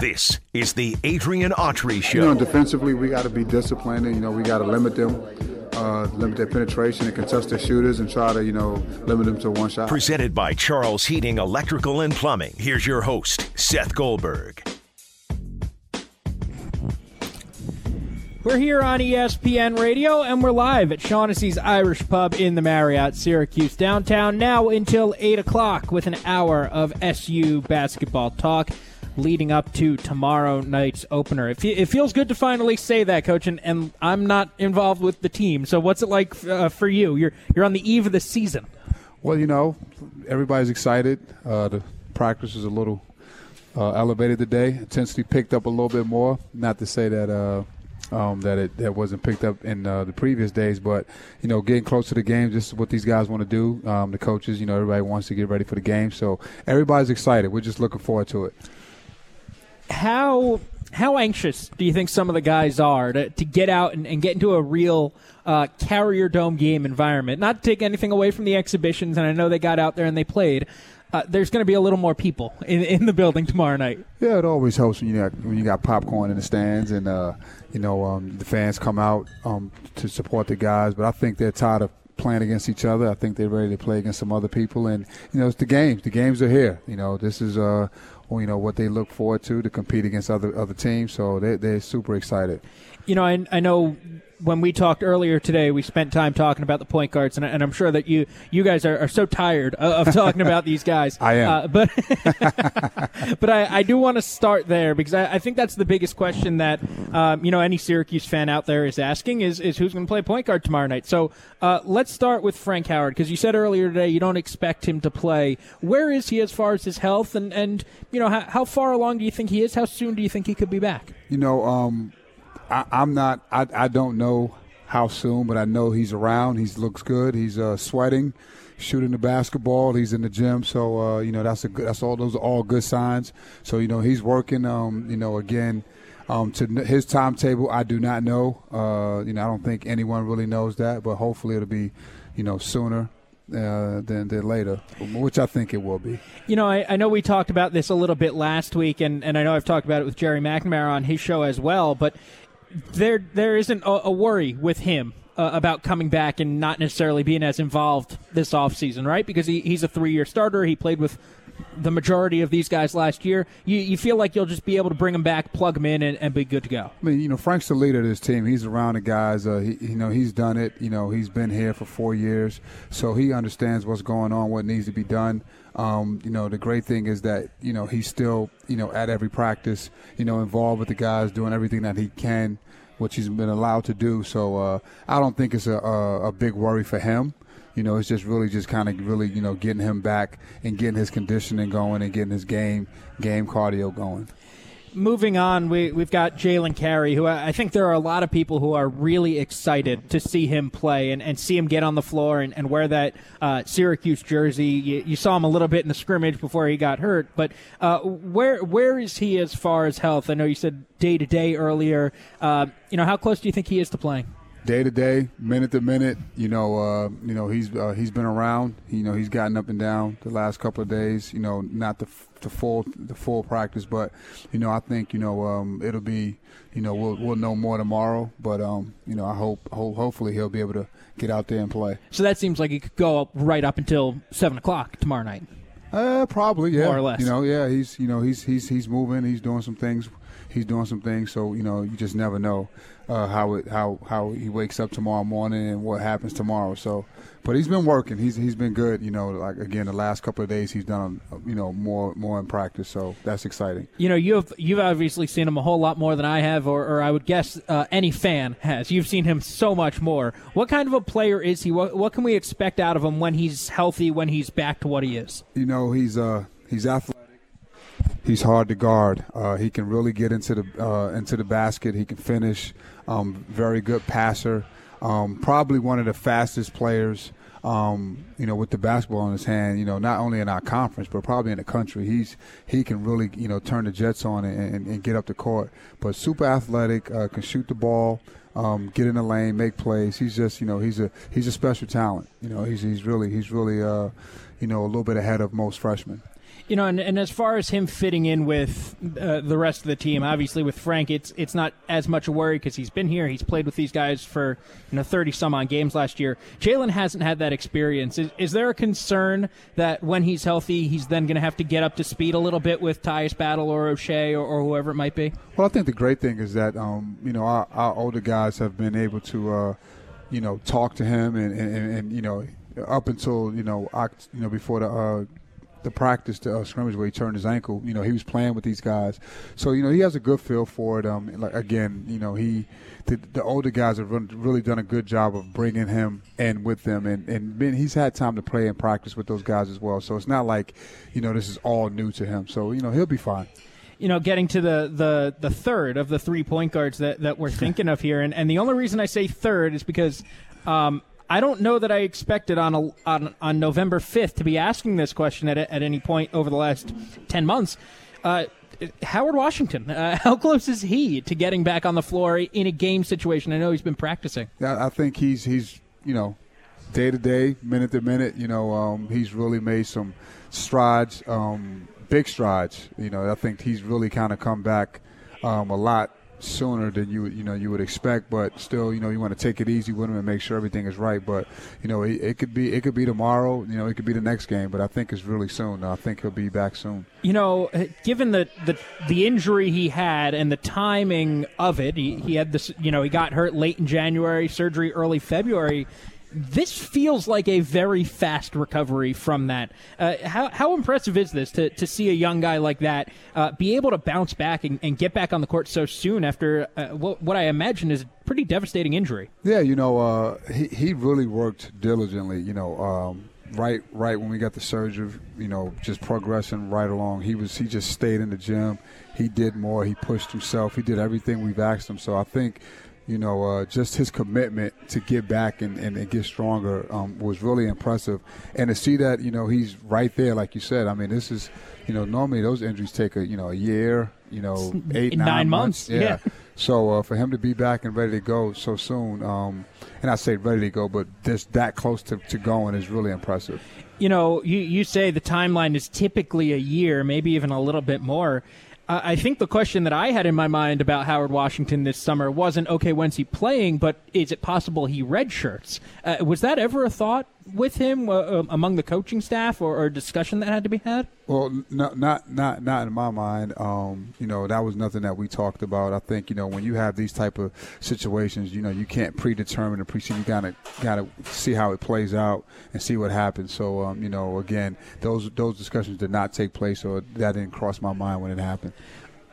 This is the Adrian Autry Show. You know, defensively, we got to be disciplined, and you know, we got to limit them, uh, limit their penetration and contest their shooters, and try to you know limit them to one shot. Presented by Charles Heating, Electrical and Plumbing. Here's your host, Seth Goldberg. We're here on ESPN Radio, and we're live at Shaughnessy's Irish Pub in the Marriott, Syracuse downtown, now until 8 o'clock with an hour of SU basketball talk leading up to tomorrow night's opener. It, it feels good to finally say that, Coach, and, and, I'm not involved with the team. So what's it like uh, for you? You're, you're on the eve of the season. Well, you know, everybody's excited. Uh, the practice is a little uh, elevated today. Intensity picked up a little bit more. Not to say that uh, um, that it that wasn't picked up in uh, the previous days. But you know, getting close to the game, this is what these guys want to do. Um, the coaches, you know, everybody wants to get ready for the game, so everybody's excited. We're just looking forward to it. How how anxious do you think some of the guys are to, to get out and, and get into a real uh, Carrier Dome game environment? Not to take anything away from the exhibitions, and I know they got out there and they played, uh, there's going to be a little more people in, in the building tomorrow night. Yeah, it always helps when you got when you got popcorn in the stands and uh, you know um, the fans come out um, to support the guys. But I think they're tired of playing against each other. I think they're ready to play against some other people. And you know, it's the games. The games are here. You know, this is uh, you know what they look forward to to compete against other other teams. So they they're super excited. You know, I, I know when we talked earlier today, we spent time talking about the point guards, and, and I'm sure that you you guys are, are so tired of, of talking about these guys. I am, uh, but but I, I do want to start there because I, I, think that's the biggest question that um, you know any Syracuse fan out there is asking is is who's going to play point guard tomorrow night. So uh, let's start with Frank Howard because you said earlier today you don't expect him to play. Where is he as far as his health, and and you know how, how far along do you think he is? How soon do you think he could be back? You know. Um I, am not. I, I don't know how soon, but I know he's around. He looks good. He's uh, sweating, shooting the basketball. He's in the gym, so uh, you know that's a good. That's all. Those are all good signs. So you know he's working. Um, you know again. Um, to his timetable, I do not know. Uh, you know, I don't think anyone really knows that, but hopefully it'll be, you know, sooner uh, than, than later, which I think it will be. You know, I, I, know we talked about this a little bit last week, and, and I know I've talked about it with Gerry McNamara on his show as well, but there there isn't a, a worry with him uh, about coming back and not necessarily being as involved this offseason, right? Because he, he's a three year starter. He played with the majority of these guys last year. You, you feel like you'll just be able to bring him back, plug him in, and, and be good to go. I mean, you know, Frank's the leader of this team. He's around the guys. Uh, he, you know, he's done it. You know, he's been here for four years, so he understands what's going on, what needs to be done. Um, you know, the great thing is that you know he's still you know at every practice, you know, involved with the guys, doing everything that he can which he's been allowed to do. So uh, I don't think it's a, a, a, big worry for him. You know, it's just really just kind of really you know getting him back and getting his conditioning going and getting his game game cardio going moving on, we, we've got Jalen Carey, who I think there are a lot of people who are really excited to see him play and, and see him get on the floor and, and wear that uh, Syracuse jersey. You, you, saw him a little bit in the scrimmage before he got hurt, but uh, where where is he as far as health? I know you said day to day earlier. Uh, you know, how close do you think he is to playing? Day to day, minute to minute. You know, uh, you know he's uh, he's been around. You know, he's gotten up and down the last couple of days. You know, not the the full the full practice, but you know, I think you know um, it'll be. You know, we'll we'll know more tomorrow. But um, you know, I hope, hope hopefully he'll be able to get out there and play. So that seems like he could go up right up until seven o'clock tomorrow night. Uh, probably, yeah. More or less. You know, yeah, he's you know he's he's he's moving. He's doing some things. He's doing some things. So you know, you just never know uh, how it how how he wakes up tomorrow morning and what happens tomorrow. So, but he's been working. He's he's been good. You know, like again, the last couple of days he's done you know more more in practice. So that's exciting. You know, you've you've obviously seen him a whole lot more than I have, or, or I would guess uh, any fan has. You've seen him so much more. What kind of a player is he? What what can we expect out of him when he's healthy? When he's back to what he is? You know, he's uh he's athletic he's hard to guard. Uh, he can really get into the uh, into the basket. He can finish. Um, very good passer. Um, probably one of the fastest players. Um, you know, with the basketball in his hand. You know, not only in our conference, but probably in the country. He's he can really you know turn the jets on and, and, and get up the court. But super athletic. Uh, can shoot the ball. Um, get in the lane, make plays. He's just, you know, he's a he's a special talent. You know, he's he's really he's really, uh, you know, a little bit ahead of most freshmen You know, and, and as far as him fitting in with uh, the rest of the team, obviously with Frank, it's it's not as much a worry because he's been here, he's played with these guys for you know thirty some on games last year. Jalen hasn't had that experience. Is, is there a concern that when he's healthy, he's then going to have to get up to speed a little bit with Tyus Battle or Oshae or, or, whoever it might be? Well, I think the great thing is that um, you know our, our, older guys have been able to uh, you know talk to him and, and, and, you know up until you know you know before the uh, the practice uh, scrimmage where he turned his ankle. You know, he was playing with these guys, so you know he has a good feel for it. Um, like again, you know he. The, the older guys have really done a good job of bringing him in with them, and and been, he's had time to play and practice with those guys as well. So it's not like, you know, this is all new to him. So you know he'll be fine you know, getting to the, the, the third of the three point guards that, that we're thinking of here. And, and the only reason I say third is because um, I don't know that I expected on a, on on November fifth to be asking this question at at any point over the last ten months. Uh, Howard Washington, uh, how close is he to getting back on the floor in a game situation? I know he's been practicing. Yeah, I think he's he's you know day to day, minute to minute. You know, um, he's really made some strides, um, big strides. You know, I think he's really kind of come back um, a lot sooner than you you know you would expect. But still, you know, you want to take it easy with him and make sure everything is right. But you know, it, it, could be it could be tomorrow. You know, it could be the next game. But I think it's really soon. I think he'll be back soon. You know, uh, given the the, the injury he had and the timing of it, he, he had this. You know, he got hurt late in January, surgery early February this feels like a very fast recovery from that. Uh, how, how impressive is this to, to see a young guy like that uh, be able to bounce back and, and, get back on the court so soon after uh, what, what, I imagine is a pretty devastating injury? Yeah, you know, uh, he, he really worked diligently, you know. Um, right, right when we got the surgery, you know, just progressing right along. He was, he just stayed in the gym. He did more. He pushed himself. He did everything we've asked him. So I think, you know, uh, just his commitment to get back and, and, and get stronger um, was really impressive. And to see that, you know, he's right there, like you said. I mean, this is, you know, normally those injuries take a, you know, a year, you know, eight, nine, nine months. months. Yeah. yeah. So uh, for him to be back and ready to go so soon, um, and I say ready to go, but just that close to, to going is really impressive. You know, you, you say the timeline is typically a year, maybe even a little bit more. I think the question that I had in my mind about Howard Washington this summer wasn't okay, when's he playing, but is it possible he redshirts? Uh, was that ever a thought with him uh, um, among the coaching staff, or, or, a discussion that had to be had? Well, no, not not not in my mind. Um, you know, that was nothing that we talked about. I think you know when you have these type of situations, you know, you can't predetermine or precede. You gotta gotta see how it plays out and see what happens. So, um, you know, again, those those discussions did not take place, or that didn't cross my mind when it happened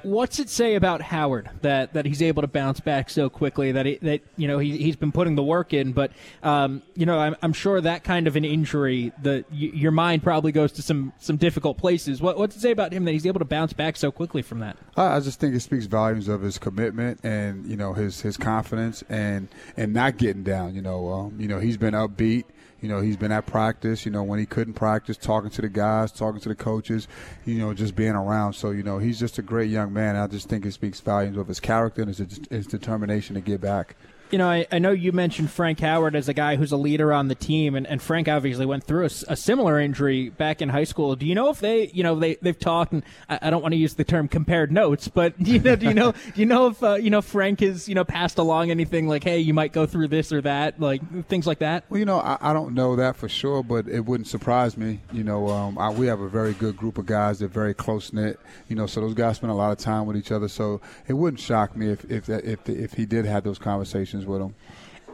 what's it say about Howard that, that he's able to bounce back so quickly? That he, that you know he, he's been putting the work in, but um, you know I'm, I'm sure that kind of an injury, the y- your mind probably goes to some some difficult places. What, what's it say about him that he's able to bounce back so quickly from that? I, I just think it speaks volumes of his commitment and you know his his confidence and and not getting down. You know, um, you know he's been upbeat. You know, he's been at practice, you know, when he couldn't practice, talking to the guys, talking to the coaches, you know, just being around. So, you know, he's just a great young man. I just think it speaks volumes of his character and his, his determination to get back you know, I, I, know you mentioned Frank Howard as a guy who's a leader on the team, and, and Frank obviously went through a, a, similar injury back in high school. Do you know if they, you know, they they've talked, and I, I don't want to use the term compared notes, but you know, do you know, do you know if uh, you know Frank has you know passed along anything like, hey, you might go through this or that, like things like that? Well, you know, I, I don't know that for sure, but it wouldn't surprise me. You know, um, I, we have a very good group of guys. They're very close knit. You know, so those guys spend a lot of time with each other. So it wouldn't shock me if if if if he did have those conversations with them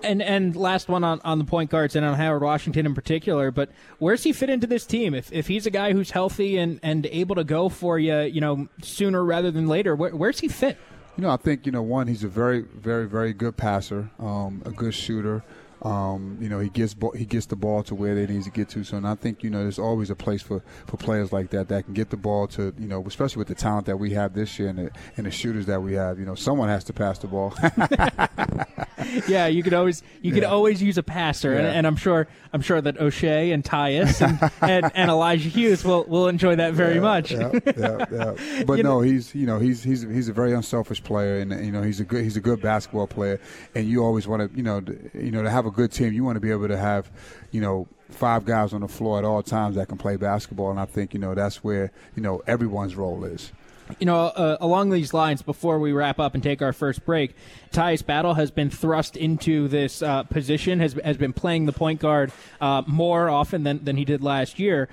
and and last one on, on the point guards and on Howard Washington in particular. But where's he fit into this team? If if he's a guy who's healthy and, and able to go for you, you know, sooner rather than later, where, where's he fit? You know, I think you know one. He's a very, very, very good passer, um, a good shooter. Um, you know, he gets he gets the ball to where they need to get to. So, and I think you know, there's always a place for, for players like that that can get the ball to you know, especially with the talent that we have this year and the, and the shooters that we have. You know, someone has to pass the ball. yeah, you could always you yeah. could always use a passer, yeah. and, and, I'm sure I'm sure that Oshae and Tyus and, and, and, Elijah Hughes will, will enjoy that very yeah, much. yeah, yeah, yeah. But you no, know, he's you know he's he's he's a very unselfish player, and you know he's a good he's a good basketball player, and you always want to you know you know to have a good team, you want to be able to have, you know, five guys on the floor at all times that can play basketball, and I think you know that's where you know everyone's role is. You know, uh, along these lines, before we wrap up and take our first break, Tyus Battle has been thrust into this uh, position, has has been playing the point guard uh, more often than, than he did last year.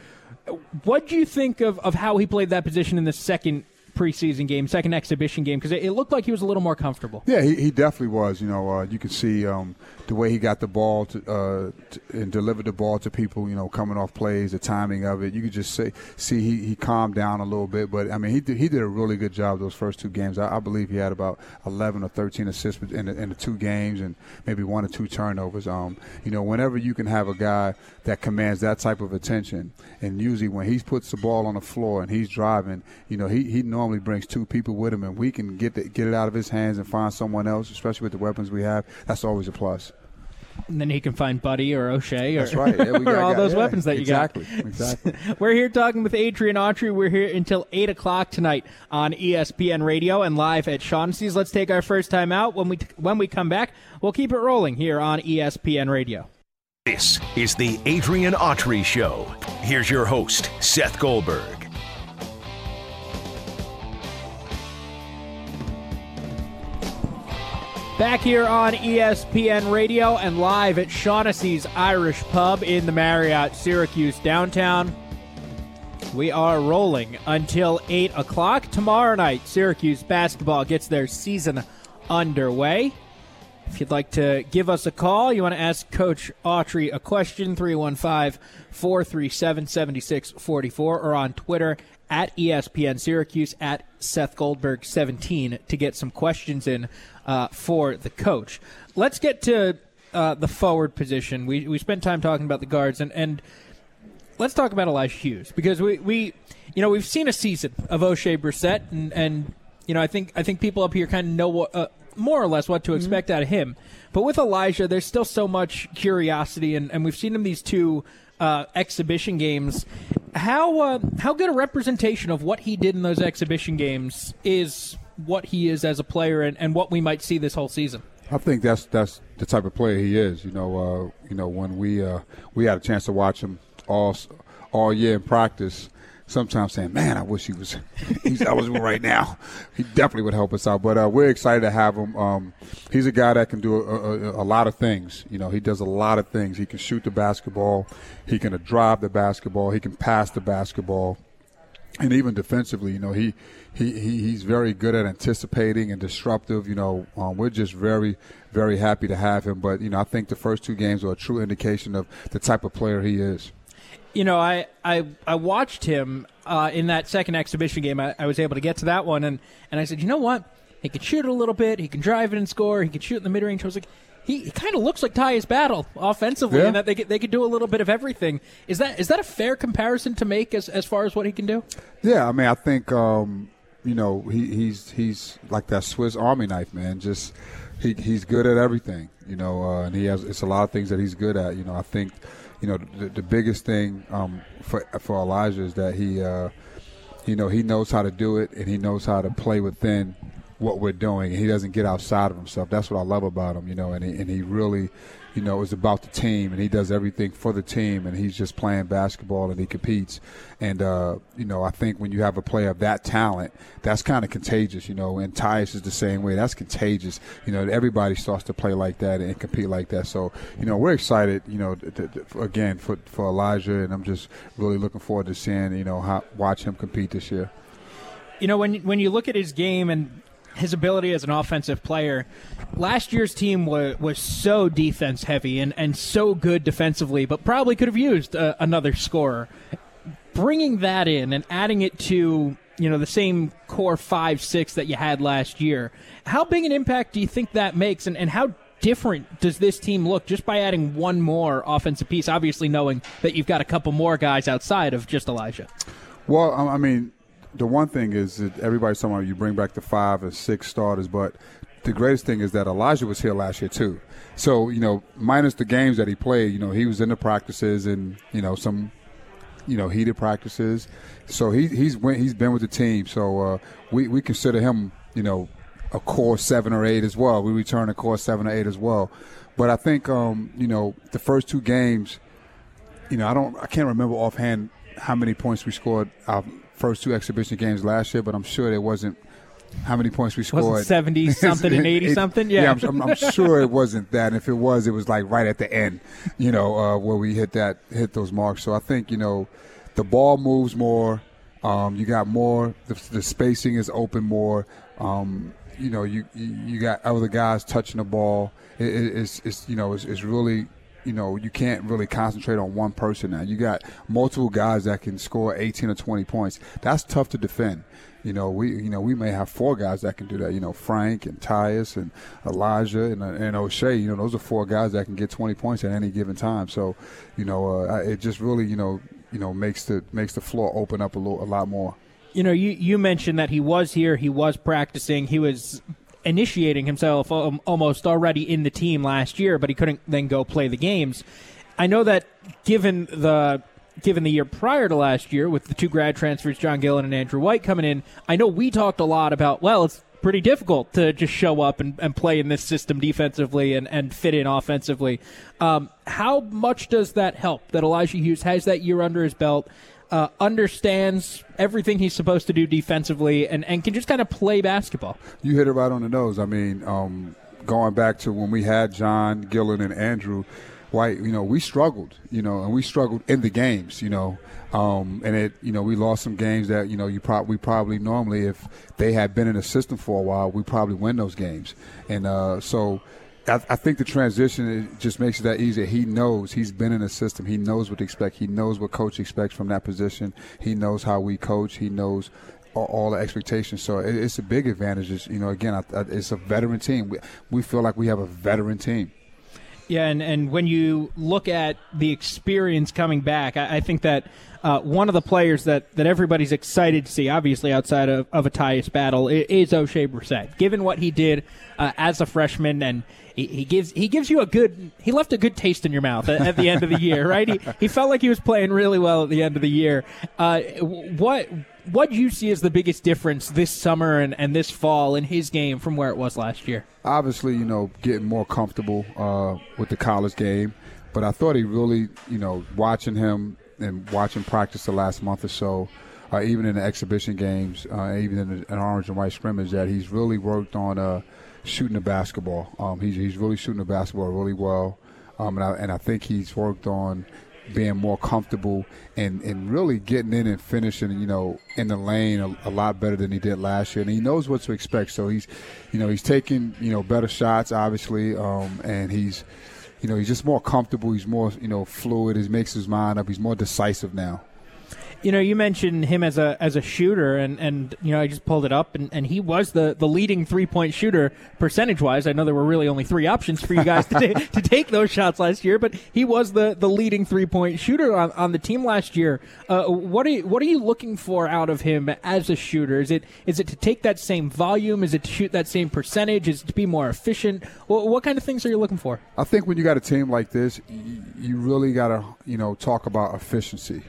What do you think of, of how he played that position in the second preseason game, second exhibition game, because it, it, looked like he was a little more comfortable. Yeah, he, he definitely was. You know, uh, you can see um, the way he got the ball to, uh, to, and delivered the ball to people. You know, coming off plays, the timing of it. You could just say, see he, he calmed down a little bit. But I mean, he did, he did a really good job those first two games. I, I believe he had about 11 or 13 assists in the, in the two games and maybe one or two turnovers. Um, you know, whenever you can have a guy that commands that type of attention, and usually when he puts the ball on the floor and he's driving, you know, he he normally brings two people with him, and we can get the, get it out of his hands and find someone else, especially with the weapons we have. That's always a plus. And then he can find Buddy or Oshae or, That's right. Yeah, or all those yeah, weapons that you exactly, got. Exactly. We're here talking with Adrian Autry. We're here until 8 o'clock tonight on ESPN Radio and live at Shaughnessy's. Let's take our first time out. When we, when we come back, we'll keep it rolling here on ESPN Radio. This is the Adrian Autry Show. Here's your host, Seth Goldberg. Back here on ESPN Radio and live at Shaughnessy's Irish Pub in the Marriott Syracuse downtown. We are rolling until 8 o'clock. Tomorrow night, Syracuse basketball gets their season underway. If you'd like to give us a call, you want to ask Coach Autry a question, 315 437 7644, or on Twitter at ESPN Syracuse at Seth Goldberg 17 to get some questions in uh, for the coach. Let's get to uh, the forward position. We we spent time talking about the guards and and let's talk about Elijah Hughes because we we you know we've seen a season of Oshae Brissett and and you know I think I think people up here kind of know what. Uh, more or less what to expect mm-hmm. out of him. But with Elijah, there's still so much curiosity, and, and we've seen him these two uh, exhibition games. How uh, how good a representation of what he did in those exhibition games is what he is as a player and, and what we might see this whole season? I think that's that's the type of player he is. You know, uh, you know when we uh, we had a chance to watch him all all year in practice. Sometimes saying, "Man, I wish he was he's eligible right now. He definitely would help us out." But uh, we're excited to have him. Um, he's a guy that can do a, a, a, lot of things. You know, he does a lot of things. He can shoot the basketball. He can drive the basketball. He can pass the basketball and even defensively, you know, he, he, he he's very good at anticipating and disruptive. You know, um, we're just very, very happy to have him. But you know, I think the first two games are a true indication of the type of player he is. You know, I I, I watched him uh, in that second exhibition game. I, I was able to get to that one, and and I said, you know what? He can shoot a little bit. He can drive it and score. He can shoot in the mid range. I was like, he, he kind of looks like Tyus Battle offensively, yeah. and that they could, they could do a little bit of everything. Is that is that a fair comparison to make as as far as what he can do? Yeah, I mean, I think um, you know he, he's he's like that Swiss Army knife, man. Just he he's good at everything, you know, uh, and he has it's a lot of things that he's good at. You know, I think you know the, the biggest thing um, for for Elijah is that he. Uh, you know he knows how to do it and he knows how to play within what we're doing, he doesn't get outside of himself. That's what I love about him, you know. And he, and he really, you know, is about the team, and he does everything for the team, and he's just playing basketball, and he competes. And uh, you know, I think when you have a player of that talent, that's kind of contagious, you know. And Tyus is the same way. That's contagious. You know, everybody starts to play like that and compete like that. So, you know, we're excited, you know, to, to, again for for Elijah, and I'm just really looking forward to seeing, you know, how, watch him compete this year. You know, when when you look at his game and his ability as an offensive player. Last year's team was, was so defense heavy and, and so good defensively, but probably could have used uh, another scorer. Bringing that in and adding it to you know the same core five six that you had last year, how big an impact do you think that makes, and, and how different does this team look just by adding one more offensive piece? Obviously, knowing that you've got a couple more guys outside of just Elijah. Well, I mean, the one thing is that everybody's talking about you bring back the five or six starters, but the greatest thing is that Elijah was here last year too. So you know, minus the games that he played, you know, he was in the practices and you know some, you know, heated practices. So he he's went, he's been with the team. So uh, we we consider him, you know, a core seven or eight as well. We return a core seven or eight as well. But I think um, you know the first two games, you know I don't I can't remember offhand how many points we scored first two exhibition games last year, but I'm sure it wasn't how many points we scored. Seventy something and eighty something. Yeah, yeah I'm, I'm, I'm, sure it wasn't that. And if it was, it was like right at the end, you know, uh, where we hit that hit those marks. So I think you know, the ball moves more. Um, you got more. The, the, spacing is open more. Um, you know, you you got other guys touching the ball. It, it, it's it's you know it's, it's really you know, you can't really concentrate on one person now. You got multiple guys that can score 18 or 20 points. That's tough to defend. You know, we you know we may have four guys that can do that. You know, Frank and Tyus and Elijah and, and Oshae. You know, those are four guys that can get 20 points at any given time. So, you know, uh, it just really you know you know makes the makes the floor open up a little a lot more. You know, you you mentioned that he was here, he was practicing, he was initiating himself um, almost already in the team last year, but he couldn't then go play the games. I know that given the given the year prior to last year with the two grad transfers, John Gillon and Andrew White coming in, I know we talked a lot about, well, it's pretty difficult to just show up and, and play in this system defensively and, and fit in offensively. Um, how much does that help that Elijah Hughes has that year under his belt? Uh, understands everything he's supposed to do defensively and, and can just kind of play basketball. You hit it right on the nose. I mean, um, going back to when we had John Gillon and Andrew, White, you know, we struggled, you know, and we struggled in the games, you know, um, and it, you know, we lost some games that, you know, you pro- we probably normally, if they had been in the system for a while, we probably win those games, and uh, so. I, I think the transition just makes it that easier. He knows he's been in the system. He knows what to expect. He knows what coach expects from that position. He knows how we coach. He knows all, the expectations. So it's a big advantage. You know, again, it's a veteran team. We, we feel like we have a veteran team. Yeah, and, and when you look at the experience coming back, I, I think that uh, one of the players that, that everybody's excited to see, obviously outside of, of a Tyus Battle, is Oshae Brissett. Given what he did uh, as a freshman, and he, he, gives he gives you a good he left a good taste in your mouth at, at the end of the year, right? He, he felt like he was playing really well at the end of the year. Uh, what what do you see as the biggest difference this summer and, and this fall in his game from where it was last year? Obviously, you know, getting more comfortable uh, with the college game. But I thought he really, you know, watching him and watching practice the last month or so, uh, even in the exhibition games, uh, even in an orange and white scrimmage, that he's really worked on uh, shooting the basketball. Um, he's, he's really shooting the basketball really well. Um, and, I, and I think he's worked on being more comfortable and, and really getting in and finishing, you know, in the lane a, a, lot better than he did last year. And he knows what to expect. So he's, you know, he's taking, you know, better shots, obviously, um, and he's, you know, he's just more comfortable. He's more, you know, fluid. He makes his mind up. He's more decisive now. You know, you mentioned him as a as a shooter, and, and you know I just pulled it up, and, and he was the, the leading three point shooter percentage wise. I know there were really only three options for you guys to, to take those shots last year, but he was the, the leading three point shooter on, on the team last year. Uh, what are you, what are you looking for out of him as a shooter? Is it is it to take that same volume? Is it to shoot that same percentage? Is it to be more efficient? What, what kind of things are you looking for? I think when you got a team like this, you, you really got to you know talk about efficiency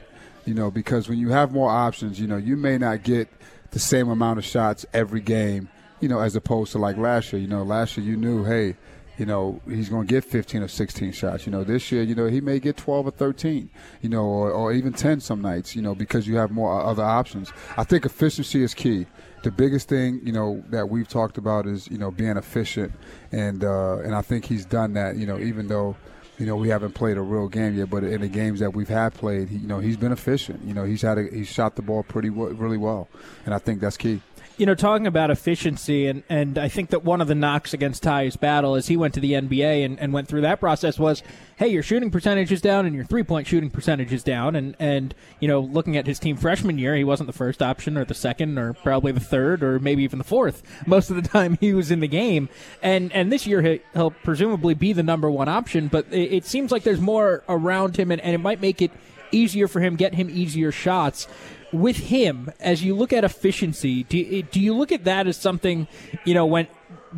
you know, because when you have more options, you know, you may not get the same amount of shots every game, you know, as opposed to like last year. You know, last year you knew, hey, you know, he's going to get 15 or 16 shots. You know, this year, you know, he may get 12 or 13, you know, or, or even 10 some nights, you know, because you have more other options. I think efficiency is key. The biggest thing, you know, that we've talked about is, you know, being efficient. And, uh, and I think he's done that, you know, even though – you know, we haven't played a real game yet, but in the games that we've had played, you know, he's been efficient. You know, he's had a, he's shot the ball pretty well, really well, and I think that's key you know, talking about efficiency, and, and I think that one of the knocks against Tyus Battle as he went to the NBA and, and went through that process was, hey, your shooting percentage is down and your three point shooting percentage is down. And, and, you know, looking at his team freshman year, he wasn't the first option or the second or probably the third or maybe even the fourth most of the time he was in the game. And, and this year he'll presumably be the number one option, but it, it seems like there's more around him and, and it might make it easier for him, get him easier shots with him, as you look at efficiency, do, do you look at that as something, you know, when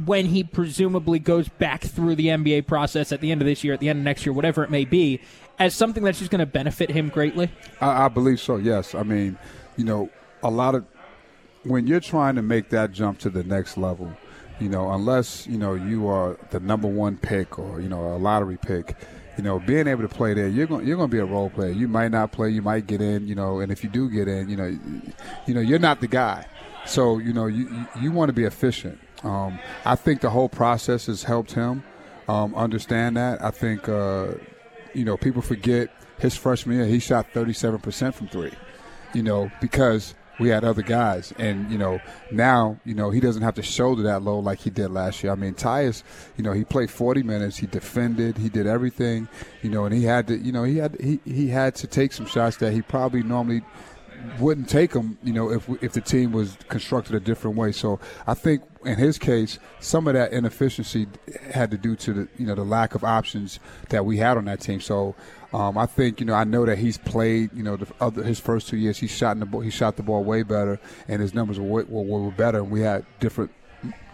when he presumably goes back through the NBA process at the end of this year, at the end of next year, whatever it may be, as something that's just going to benefit him greatly? I, I believe so. Yes, I mean, you know, a lot of when you're trying to make that jump to the next level, you know, unless you know you are the number one pick or you know a lottery pick, you know, being able to play there, you're going you're going to be a role player. You might not play, you might get in, you know, and if you do get in, you know, you know, you're not the guy. So you know, you you, want to be efficient. Um, I think the whole process has helped him um, understand that. I think uh, you know people forget his freshman year he shot 37 percent from three. You know because we had other guys. And, you know, now, you know, he doesn't have to shoulder that load like he did last year. I mean, Tyus, you know, he played 40 minutes, he defended, he did everything, you know, and he had to, you know, he had he, he had to take some shots that he probably normally wouldn't take them, you know, if if the team was constructed a different way. So I think in his case, some of that inefficiency had to do to the you know the lack of options that we had on that team. So um, I think you know I know that he's played you know the other his first two years he shot the ball he shot the ball way better and his numbers were, were, were better and we had different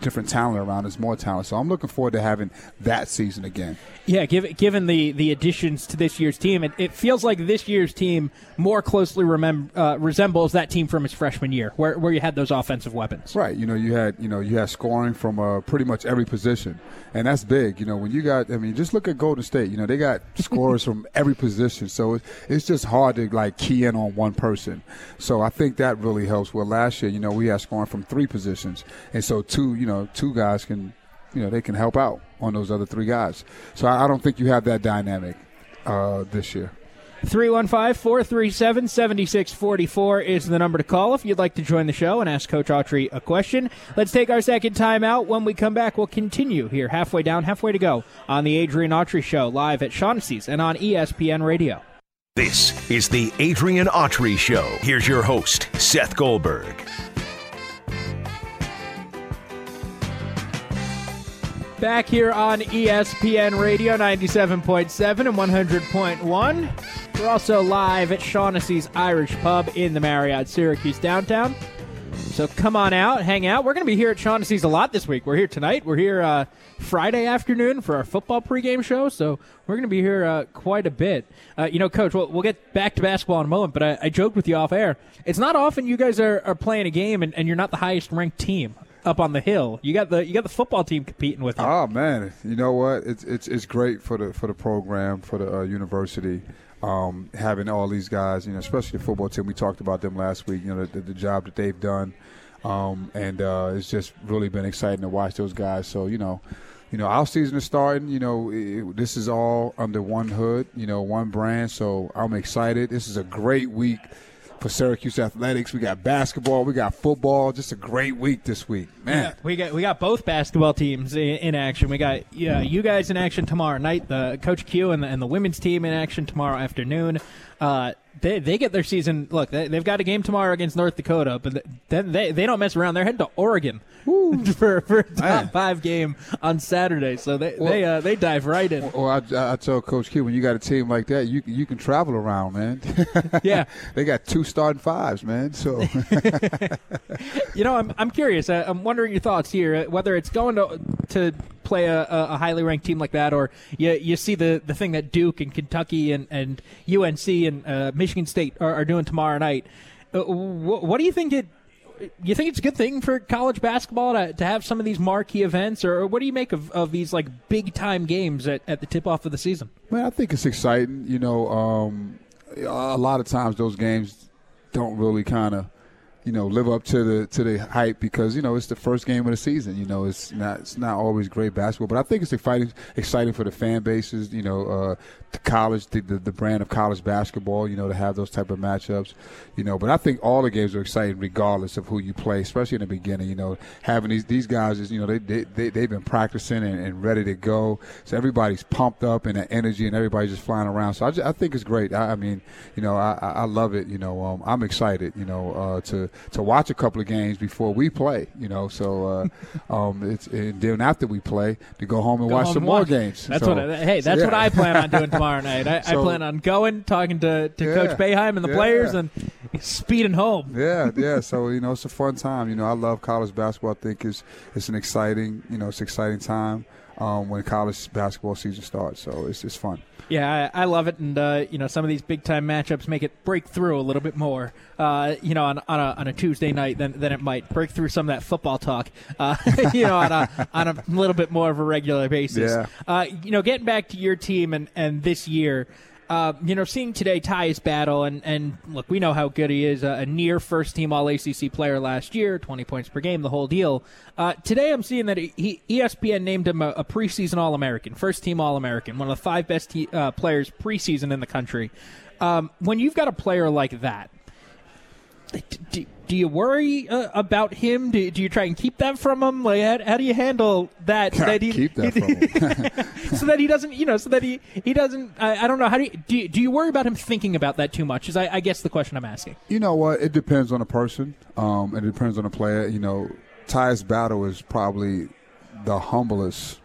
different talent around us, more talent. So I'm looking forward to having that season again. Yeah, given given the the additions to this year's team, it, it feels like this year's team more closely remem- uh, resembles that team from his freshman year, where where you had those offensive weapons. Right. You know, you had you know you had scoring from uh, pretty much every position, and that's big. You know, when you got, I mean, just look at Golden State. You know, they got scorers from every position, so it, it's just hard to like key in on one person. So I think that really helps. Well, last year, you know, we had scoring from three positions, and so two, you know, two guys can you know, they can help out on those other three guys. So I, I don't think you have that dynamic uh, this year. 315 437 7644 is the number to call if you'd like to join the show and ask Coach Autry a question. Let's take our second time out. When we come back, we'll continue here halfway down, halfway to go on the Adrian Autry Show live at Shaughnessy's and on ESPN Radio. This is the Adrian Autry Show. Here's your host, Seth Goldberg. Back here on ESPN Radio 97.7 and 100.1. We're also live at Shaughnessy's Irish Pub in the Marriott Syracuse downtown. So come on out, hang out. We're going to be here at Shaughnessy's a lot this week. We're here tonight. We're here uh, Friday afternoon for our football pregame show. So we're going to be here uh, quite a bit. Uh, you know, Coach, we'll, we'll, get back to basketball in a moment, but I, I, joked with you off air. It's not often you guys are, are playing a game and, and you're not the highest ranked team up on the hill. You got the you got the football team competing with you. Oh man, you know what? It's it's it's great for the for the program for the uh, university. Um, having all these guys, you know, especially the football team. We talked about them last week. You know, the, the job that they've done, um, and uh, it's just really been exciting to watch those guys. So you know, you know, our season is starting. You know, it, this is all under one hood. You know, one brand. So I'm excited. This is a great week for Syracuse athletics. We got basketball, we got football. Just a great week this week, man. Yeah, we got we got both basketball teams in, in, action. We got yeah, you guys in action tomorrow night. The Coach Q and the, and the women's team in action tomorrow afternoon. Uh, they, they get their season. Look, they, have got a game tomorrow against North Dakota, but then they, they don't mess around. They're heading to Oregon for for a top Man. five game on Saturday. So they well, they uh, they dive right in. Well, I, I tell Coach Q when you got a team like that, you you can travel around, man. yeah, they got two starting fives, man. So you know, I'm I'm curious. Uh, I'm wondering your thoughts here. Uh, whether it's going to to play a, a, highly ranked team like that, or you you see the, the thing that Duke and Kentucky and, and UNC and uh, Michigan State are, are, doing tomorrow night. Uh, what, do you think it? You think it's a good thing for college basketball to, to have some of these marquee events, or, or what do you make of, of these like big time games at, at the tip off of the season? Man, I think it's exciting. You know, um, a lot of times those games don't really kind of you know live up to the to the hype because you know it's the first game of the season. You know it's not it's not always great basketball, but I think it's exciting exciting for the fan bases. You know, uh, the college the, the, the brand of college basketball. You know to have those type of matchups. You know, but I think all the games are exciting regardless of who you play, especially in the beginning. You know, having these these guys is you know they they, they they've been practicing and, and ready to go, so everybody's pumped up and the energy and everybody's just flying around. So I, just, I think it's great. I, I, mean, you know, I I love it. You know, um, I'm excited. You know, uh, to to watch a couple of games before we play. You know, so uh, um, it's and then after we play to go home and go watch home some and more watch. games. That's so, what. I, hey, that's yeah. what I plan on doing tomorrow night. I, so, I, plan on going, talking to, to yeah, Coach Boeheim and the yeah. players, and speeding home. Yeah, yeah. So you know, it's a fun time. You know, I love college basketball. I think it's it's an exciting, you know, it's an exciting time. Um, when college basketball season starts. So it's just fun. Yeah, I, I love it, and uh, you know some of these big time matchups make it break through a little bit more. Uh, you know, on, on a, on a Tuesday night than, than it might break through some of that football talk. Uh, you know, on a on a little bit more of a regular basis. Yeah. Uh, you know, getting back to your team and and this year. Uh, you know, seeing today Tyus Battle, and, and look, we know how good he is, a, a near first team All ACC player last year, 20 points per game, the whole deal. Uh, today I'm seeing that he, ESPN named him a, a preseason All American, first team All American, one of the five best te- uh, players preseason in the country. Um, when you've got a player like that, do you worry uh, about him? Do, do you try and keep that from him? Like, how, how do you handle that? So that he, Keep that from him. so that he doesn't, you know, so that he he doesn't. I, I don't know. How do you, do you do you worry about him thinking about that too much? Is I, I guess the question I'm asking. You know what? It depends on the person. Um, it depends on the player. You know, Tyus Battle is probably the humblest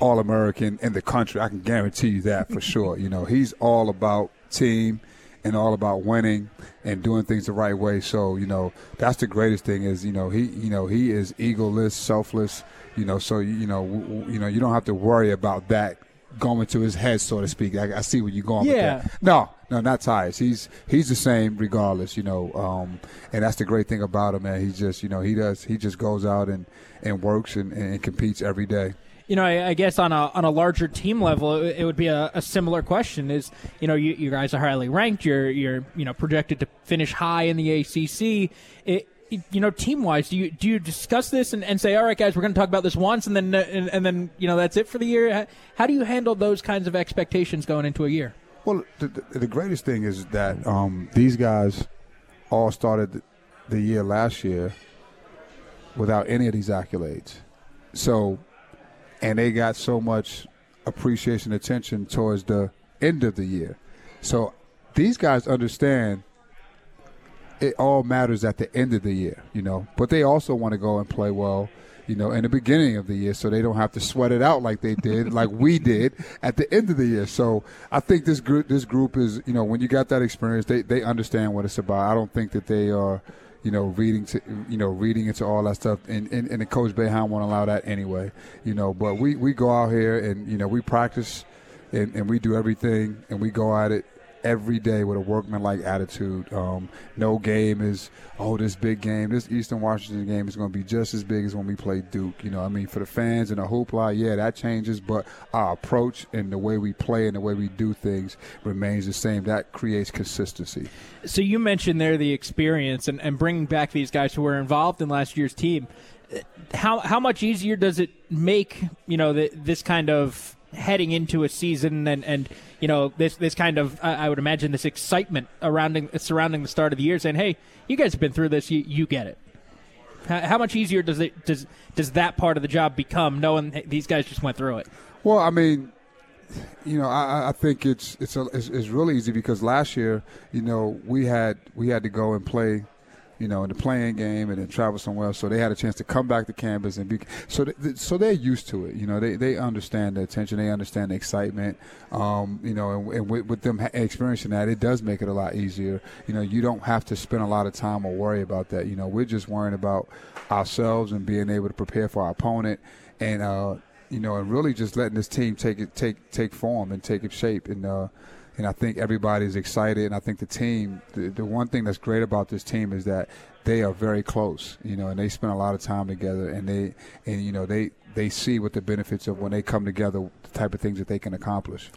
All American in the country. I can guarantee you that for sure. You know, he's all about team and all about winning and doing things the right way. So you know, that's the greatest thing is you know he you know he is egoless, selfless. You know, so you know w- you know you don't have to worry about that going to his head, so to speak. I, I see where you're going Yeah. with that. No, no, not Tyus. He's he's the same regardless, you know. Um, and that's the great thing about him, man. He just you know he does he just goes out and, and works and, and competes every day. You know, I, I guess on a on a larger team level, it, it would be a, a similar question. Is you know, you, you guys are highly ranked. You're you're you know projected to finish high in the ACC. It, you know, team wise, do you do you discuss this and, and say, all right, guys, we're going to talk about this once, and then uh, and, and then you know that's it for the year? How, do you handle those kinds of expectations going into a year? Well, the, the, greatest thing is that um, these guys all started the year last year without any of these accolades. So, and they got so much appreciation, attention towards the end of the year. So, these guys understand it all matters at the end of the year, you know. But they also want to go and play well, you know, in the beginning of the year, so they don't have to sweat it out like they did, like we did at the end of the year. So I think this group, this group is, you know, when you got that experience, they they understand what it's about. I don't think that they are. You know, reading to you know, reading into all that stuff, and and, and the coach Boeheim won't allow that anyway. You know, but we, we go out here and you know we practice, and, and we do everything, and we go at it every day with a workmanlike attitude. Um, no game is oh this big game. This Eastern Washington game is going to be just as big as when we play Duke. You know, I mean for the fans and the hoopla, yeah, that changes, but our approach and the way we play and the way we do things remains the same. That creates consistency. So you mentioned there the experience and, and bringing back these guys who were involved in last year's team. How how much easier does it make you know the, this kind of heading into a season and, and you know this this kind of I would imagine this excitement surrounding surrounding the start of the year, saying, "Hey, you guys have been through this, you, you get it." How, how much easier does it does does that part of the job become, knowing these guys just went through it? Well, I mean, you know, I, I think it's it's, a, it's it's really easy because last year, you know, we had we had to go and play, you know, in the playing game and then travel somewhere else. So they had a chance to come back to campus and be so th- so they're used to it. You know, they they understand the attention, they understand the excitement. Um, you know, and, and with, with them experiencing that, it does make it a lot easier. You know, you don't have to spend a lot of time or worry about that. You know, we're just worrying about ourselves and being able to prepare for our opponent and. uh you know, and really just letting this team take it take take form and take shape. And uh, and I think everybody's excited. And I think the team, the, the one thing that's great about this team is that they are very close. You know, and they spend a lot of time together. And they and you know they they see what the benefits of when they come together, the type of things that they can accomplish.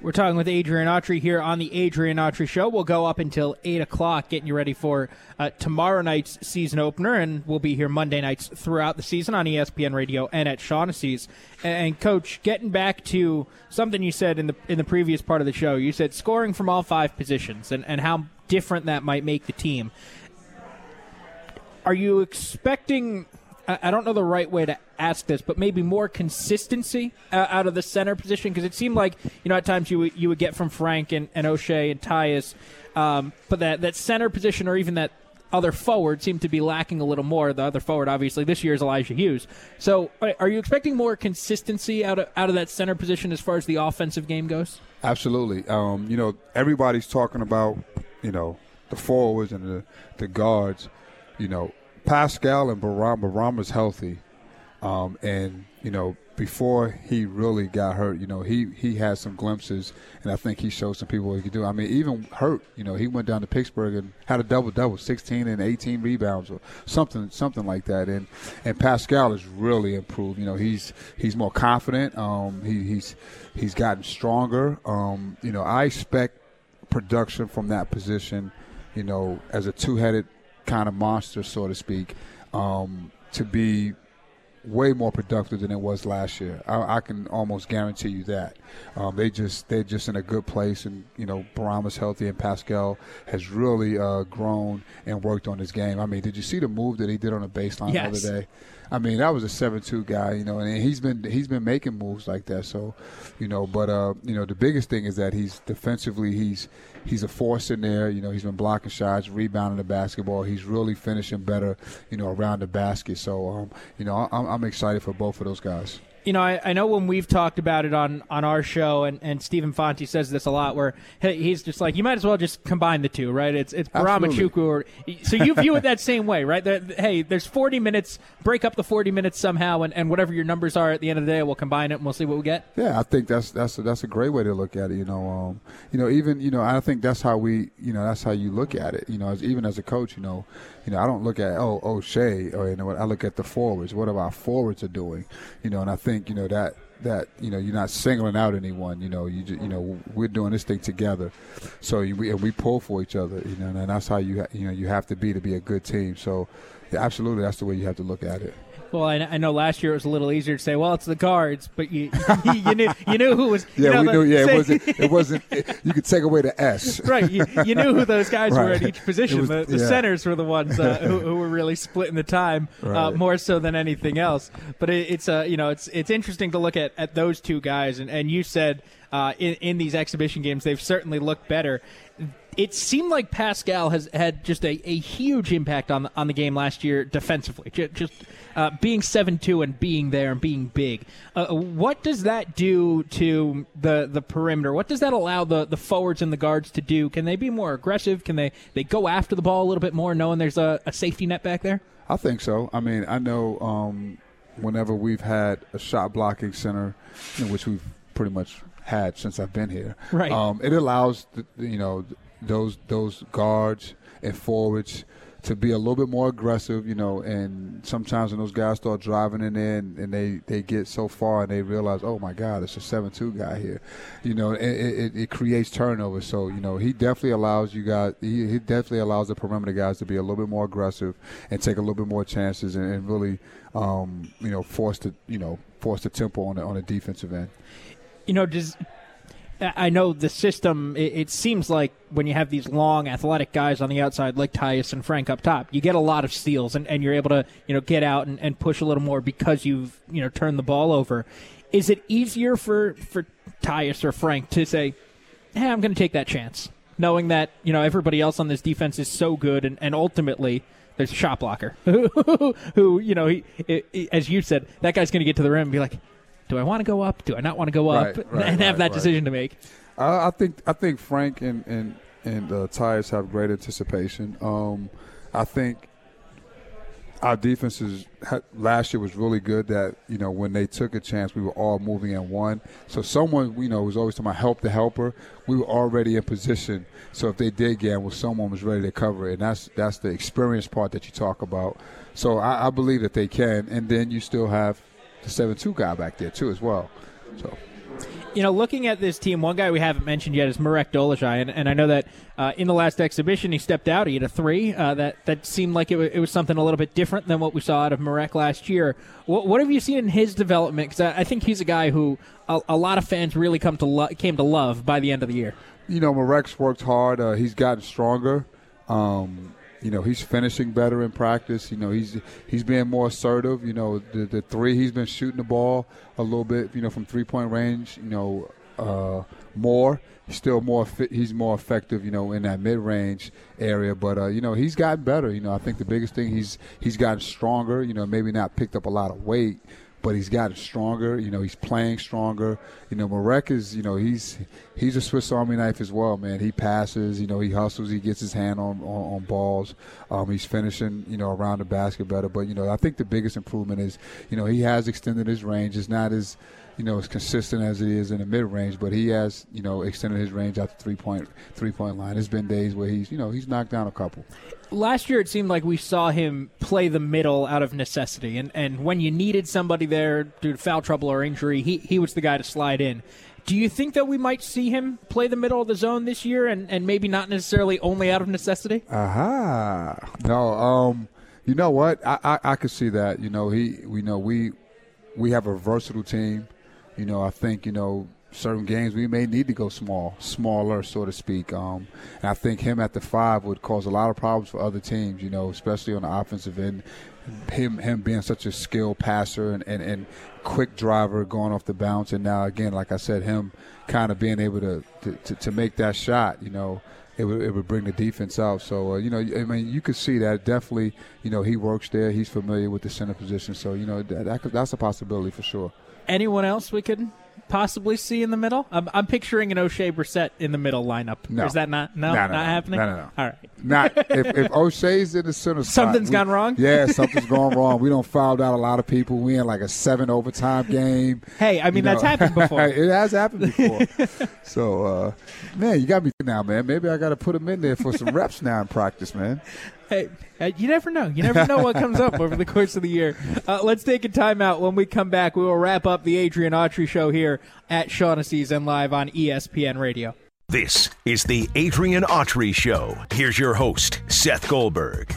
We're talking with Adrian Autry here on the Adrian Autry Show. We'll go up until 8 o'clock, getting you ready for uh, tomorrow night's season opener, and we'll be here Monday nights throughout the season on ESPN Radio and at Shaughnessy's. And, Coach, getting back to something you said in the in the previous part of the show, you said scoring from all five positions and, and how different that might make the team. Are you expecting I don't know the right way to ask this, but maybe more consistency uh, out of the center position because it seemed like you know at times you would, you would get from Frank and, and Oshae and Tyus, um, but that that center position or even that other forward seemed to be lacking a little more. The other forward, obviously, this year is Elijah Hughes. So, are- are you expecting more consistency out of out of that center position as far as the offensive game goes? Absolutely. Um, you know, everybody's talking about, you know, the forwards and the, the guards. You know, Paschal and Baram, Bourama's healthy. Um, and, you know, before he really got hurt, you know, he he had some glimpses, and I think he showed some people what he could do. I mean, even hurt, you know, he went down to Pittsburgh and had a double double, 16 and 18 rebounds or something something like that. And and Paschal has really improved. You know, he's he's more confident. Um, he, he's he's gotten stronger. Um, you know, I expect production from that position. You know, as a two-headed kind of monster, so to speak, um, to be way more productive than it was last year. I, I can almost guarantee you that. Um, they just they're just in a good place, and you know Bourama's healthy, and Paschal has really uh, grown and worked on his game. I mean, did you see the move that he did on the baseline yes. the other day? I mean, that was a seven-two guy, you know, and he's been he's been making moves like that. So, you know, but uh, you know, the biggest thing is that he's defensively he's he's a force in there. You know, he's been blocking shots, rebounding the basketball. He's really finishing better, you know, around the basket. So, um, you know, I'm, I'm excited for both of those guys you know, I, I, know when we've talked about it on, on our show, and, and Stephen Fonte says this a lot, where he's just like, you might as well just combine the two, right? It's it's Bourama Chukwu, or so you view it that same way, right? That, hey, there's 40 minutes, break up the 40 minutes somehow, and, and whatever your numbers are at the end of the day, we'll combine it and we'll see what we get. Yeah, I think that's that's a, that's a great way to look at it. You know, um, you know, even you know, I think that's how we, you know, that's how you look at it. You know, as, even as a coach, you know, you know, I don't look at oh Oshae or you know what I look at the forwards. What are our forwards are doing? You know, and I think you know that that you know you're not singling out anyone. You know, you just, you know we're doing this thing together, so we we pull for each other. You know, and that's how you you know you have to be to be a good team. So, yeah, absolutely, that's the way you have to look at it. Well, I, I, know last year it was a little easier to say, well, it's the guards, but you you, knew you knew who was. Yeah, know, we knew. Yeah, say, it wasn't. It wasn't. It, you could take away the S. right. You, you knew who those guys right. were at each position. Was, the, the yeah. centers were the ones uh, who, who, were really splitting the time uh, right. uh, more so than anything else. But it, it's uh, you know it's it's interesting to look at, at those two guys, and, and you said uh, in in these exhibition games they've certainly looked better it seemed like Paschal has had just a, a huge impact on on the game last year defensively. Just, just uh, being seven two and being there and being big. Uh, what does that do to the the perimeter? What does that allow the, the forwards and the guards to do? Can they be more aggressive? Can they, they go after the ball a little bit more, knowing there's a, a safety net back there? I think so. I mean, I know um, whenever we've had a shot blocking center, in which we've pretty much had since I've been here, right? Um, it allows the, you know those those guards and forwards to be a little bit more aggressive, you know, and sometimes when those guys start driving in there and, and they, they get so far and they realize, oh my God, it's a 7 2 guy here, you know, it, it, it, creates turnovers. So, you know, he definitely allows you guys, he, he, definitely allows the perimeter guys to be a little bit more aggressive and take a little bit more chances and, and really, um, you know, force the, you know, force the tempo on the, on the defensive end. You know, does I know the system. It, seems like when you have these long, athletic guys on the outside, like Tyus and Frank up top, you get a lot of steals, and, and you're able to you know get out and, and push a little more because you've you know turned the ball over. Is it easier for for Tyus or Frank to say, "Hey, I'm going to take that chance," knowing that you know everybody else on this defense is so good, and, and ultimately there's a shot blocker who, you know, he, he, as you said, that guy's going to get to the rim and be like, do I want to go up? Do I not want to go up? Right, right, and have that decision to make. I, I, think I think Frank and and and uh, Tyus have great anticipation. Um, I think our defenses last year was really good. That you know when they took a chance, we were all moving in one. So someone you know was always talking about help the helper. We were already in position. So if they did gamble, someone was ready to cover it. And that's that's the experience part that you talk about. So I, I believe that they can. And then you still have the seven two guy back there too as well. So you know, looking at this team, one guy we haven't mentioned yet is Marek Dolezaj, and, and I know that uh, in the last exhibition he stepped out. He had a three. Uh, that that seemed like it, w- it was something a little bit different than what we saw out of Marek last year. What, what have you seen in his development? Because I, I, think he's a guy who a, a, lot of fans really come to lo- came to love by the end of the year. You know, Marek's worked hard. Uh, he's gotten stronger. Um, you know, he's finishing better in practice. You know, he's he's being more assertive. You know, the the three he's been shooting the ball a little bit. You know, from three point range. You know, uh, more. Still more. He's more effective. You know, in that mid range area. But uh, you know, he's gotten better. You know, I think the biggest thing he's he's gotten stronger. You know, maybe not picked up a lot of weight, but he's gotten stronger. You know, he's playing stronger. You know, Marek is, you know, he's he's a Swiss Army knife as well, man. He passes, you know, he hustles, he gets his hand on on, on balls. Um, he's finishing, you know, around the basket better. But you know, I think the biggest improvement is, you know, he has extended his range. It's not as you know, as consistent as it is in the mid range, but he has, you know, extended his range out the three point three point line. There's been days where he's, you know, he's knocked down a couple. Last year, it seemed like we saw him play the middle out of necessity, and and when you needed somebody there due to foul trouble or injury, he he was the guy to slide in. Do you think that we might see him play the middle of the zone this year, and, and maybe not necessarily only out of necessity? Aha! No, um, you know what? I, I I could see that. You know, he we know we we have a versatile team. You know, I think you know certain games we may need to go small, smaller, so to speak. Um, and I think him at the five would cause a lot of problems for other teams. You know, especially on the offensive end. Him him being such a skilled passer and, and, and quick driver going off the bounce, and now again, like I said, him kind of being able to to, to, to make that shot. You know. It would, it would bring the defense out. So, uh, you know, I mean, you could see that definitely, you know, he works there. He's familiar with the center position. So, you know, that, that that's a possibility for sure anyone else we could possibly see in the middle? I'm, I'm picturing an Oshae Brissett in the middle lineup. No. Is that not no, no, no not no. happening? No, no, no. All right. Not if, if Oshae's in the center spot, Something's we- gone wrong? Yeah, something's gone wrong. We don't fouled out a lot of people. We in like a seven overtime game. Hey, I mean You that's know. happened before. it has happened before. so, uh, man, you got me now, man. Maybe I got to put him in there for some reps now in practice, man. Hey, you never know. You never know what comes up over the course of the year. Uh, let's take a timeout. When we come back, we will wrap up the Adrian Autry show here at Shaughnessy's and live on ESPN Radio. This is the Adrian Autry Show. Here's your host, Seth Goldberg.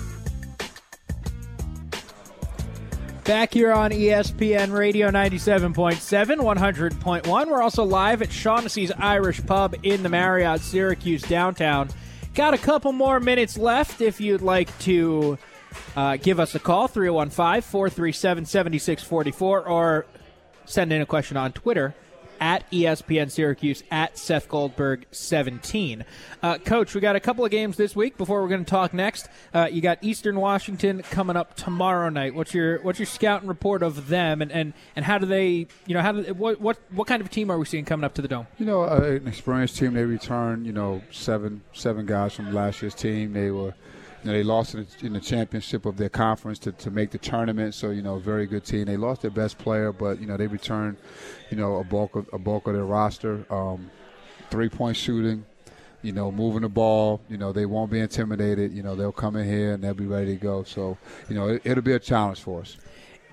Back here on ESPN Radio 97.7, 100.1. We're also live at Shaughnessy's Irish Pub in the Marriott Syracuse downtown. Got a couple more minutes left if you'd like to uh, give us a call, 315 437 7644, or send in a question on Twitter at ESPN Syracuse at Seth Goldberg 17. Uh, Coach, we got a couple of games this week before we're going to talk next. Uh, you got Eastern Washington coming up tomorrow night. What's your what's your scouting report of them, and, and, and how do they you know how do, what what what kind of team are we seeing coming up to the dome? You know, uh, an experienced team. They returned, you know, seven seven guys from last year's team. They were, you know, they lost in the, in the championship of their conference to, to make the tournament. So you know, very good team. They lost their best player, but you know, they returned, you know, a bulk of a bulk of their roster. Um, three point shooting. You know, moving the ball. You know, they won't be intimidated. You know, they'll come in here and they'll be ready to go. So, you know, it, it'll be a challenge for us.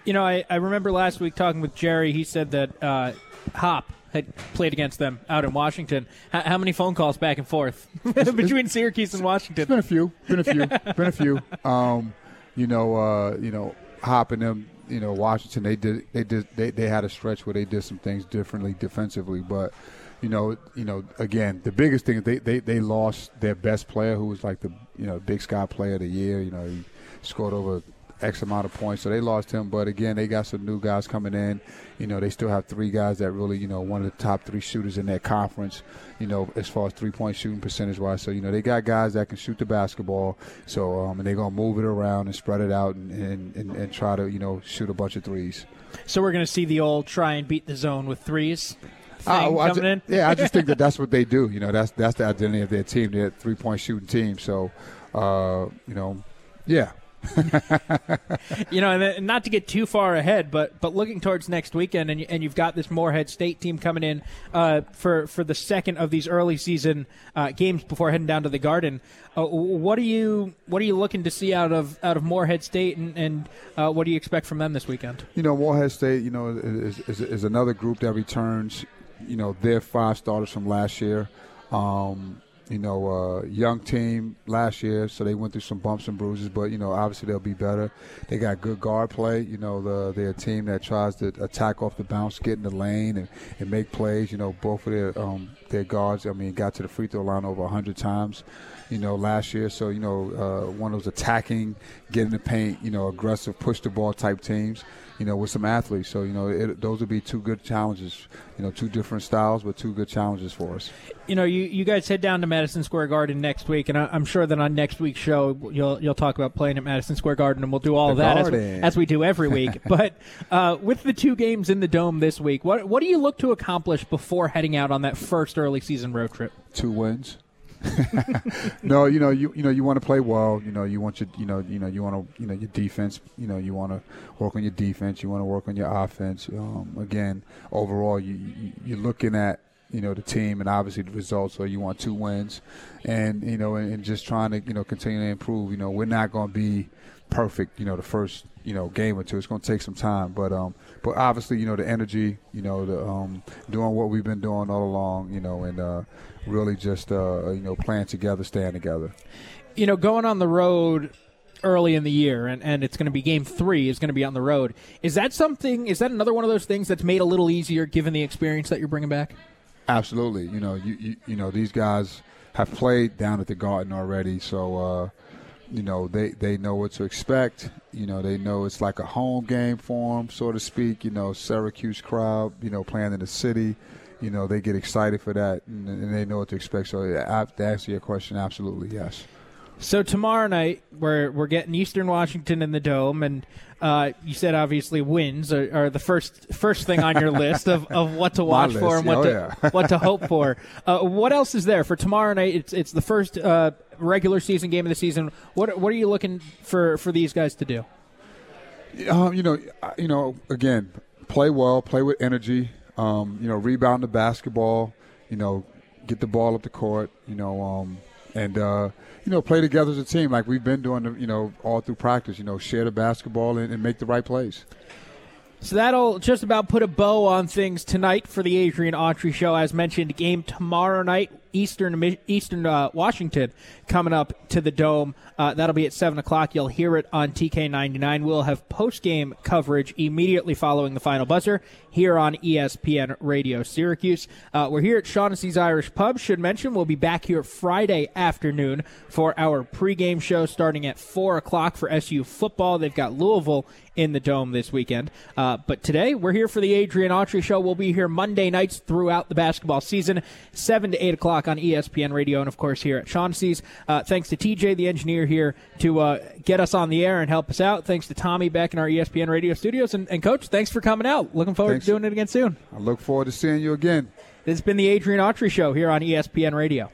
You know, I, I remember last week talking with Gerry. He said that uh, Hop had played against them out in Washington. H- how many phone calls back and forth between Syracuse and Washington? It's been a few. Been a few. been a few. Um, you know, uh, you know, hopping them. You know, Washington. They did. They did. They, they had a stretch where they did some things differently defensively, but. You know, you know. Again, the biggest thing is they, they, they lost their best player, who was like the you know Big Sky Player of the Year. You know, he scored over X amount of points, so they lost him. But again, they got some new guys coming in. You know, they still have three guys that really, you know, one of the top three shooters in their conference. You know, as far as three point shooting percentage wise. So you know, they got guys that can shoot the basketball. So um, and they're gonna move it around and spread it out and and, and, and try to you know shoot a bunch of threes. So we're going to see the old try and beat the zone with threes Ah, well, I coming in. Yeah, I just think that that's what they do. You know, that's that's the identity of their team. They're a three point shooting team. So, uh, you know, yeah. You know, and not to get too far ahead, but but looking towards next weekend, and, you- and you've got this Morehead State team coming in uh, for for the second of these early season uh, games before heading down to the Garden. Uh, what are you what are you looking to see out of out of Morehead State, and, and uh, what do you expect from them this weekend? You know, Morehead State, you know, is, is, is another group that returns, you know, their five starters from last year. Um, you know, uh, young team last year, so they went through some bumps and bruises, but, you know, obviously they'll be better. They got good guard play. You know, the, they're a team that tries to attack off the bounce, get in the lane, and, and make plays. You know, both of their, um, their guards, I mean, got to the free throw line over 100 times you know, last year. So, you know, uh, one of those attacking, get in the paint, you know, aggressive, push the ball type teams, you know, with some athletes. So, you know, it, those would be two good challenges, you know, two different styles, but two good challenges for us. you know, you, you guys head down to Madison Square Garden next week, and I, am sure that on next week's show you'll you'll talk about playing at Madison Square Garden, and we'll do all the of that as we, as we, do every week. but uh, with the two games in the dome this week, what what do you look to accomplish before heading out on that first early season road trip? Two wins. No, you know, you you know, you want to play well. You know, you want your, you know, you know, you want to, you know, your defense. You know, you want to work on your defense. You want to work on your offense. Um, again, overall, you, you you're looking at you know the team and obviously the results. So you want two wins, and you know, and, and just trying to you know continue to improve. You know, we're not going to be perfect. You know, the first you know game or two. It's going to take some time, but um, but obviously you know the energy. You know, the um, doing what we've been doing all along. You know, and uh, really just uh, you know playing together, staying together. You know, going on the road early in the year and, and it's going to be game three is going to be on the road is that something is that another one of those things that's made a little easier given the experience that you're bringing back Absolutely. You know, you, you, you know these guys have played down at the Garden already, so uh, you know they they know what to expect. You know, they know it's like a home game for them, so to speak. You know, Syracuse crowd. You know, playing in the city. You know, they get excited for that, and, and they know what to expect. So, to answer your question, absolutely yes. So tomorrow night we're we're getting Eastern Washington in the dome, and uh, you said obviously wins are, are, the first first thing on your list of, of what to watch for and what oh, to yeah. what to hope for. Uh, what else is there for tomorrow night? It's it's the first uh, regular season game of the season. What what are you looking for for these guys to do? Um, you know, you know, again, play well, play with energy. Um, you know, rebound the basketball. You know, get the ball up the court. You know, um, and uh, you know, play together as a team like we've been doing, you know, all through practice. You know, share the basketball and, and make the right plays. So that'll just about put a bow on things tonight for the Adrian Autry Show. As mentioned, game tomorrow night, Eastern Eastern uh, Washington coming up to the Dome. Uh, that'll be at 7 o'clock. You'll hear it on TK99. We'll have post game coverage immediately following the final buzzer here on ESPN Radio Syracuse. Uh, we're here at Shaughnessy's Irish Pub. Should mention we'll be back here Friday afternoon for our pregame show starting at 4 o'clock for SU football. They've got Louisville in the Dome this weekend. Uh, but today, we're here for the Adrian Autry Show. We'll be here Monday nights throughout the basketball season, 7 to 8 o'clock on ESPN Radio, and of course here at Shaughnessy's. Uh, thanks to TJ, the engineer here, to uh, get us on the air and help us out. Thanks to Tommy back in our ESPN Radio studios. And, and Coach, thanks for coming out. Looking forward thanks. to doing it again soon. I look forward to seeing you again. This has been the Adrian Autry Show here on ESPN Radio.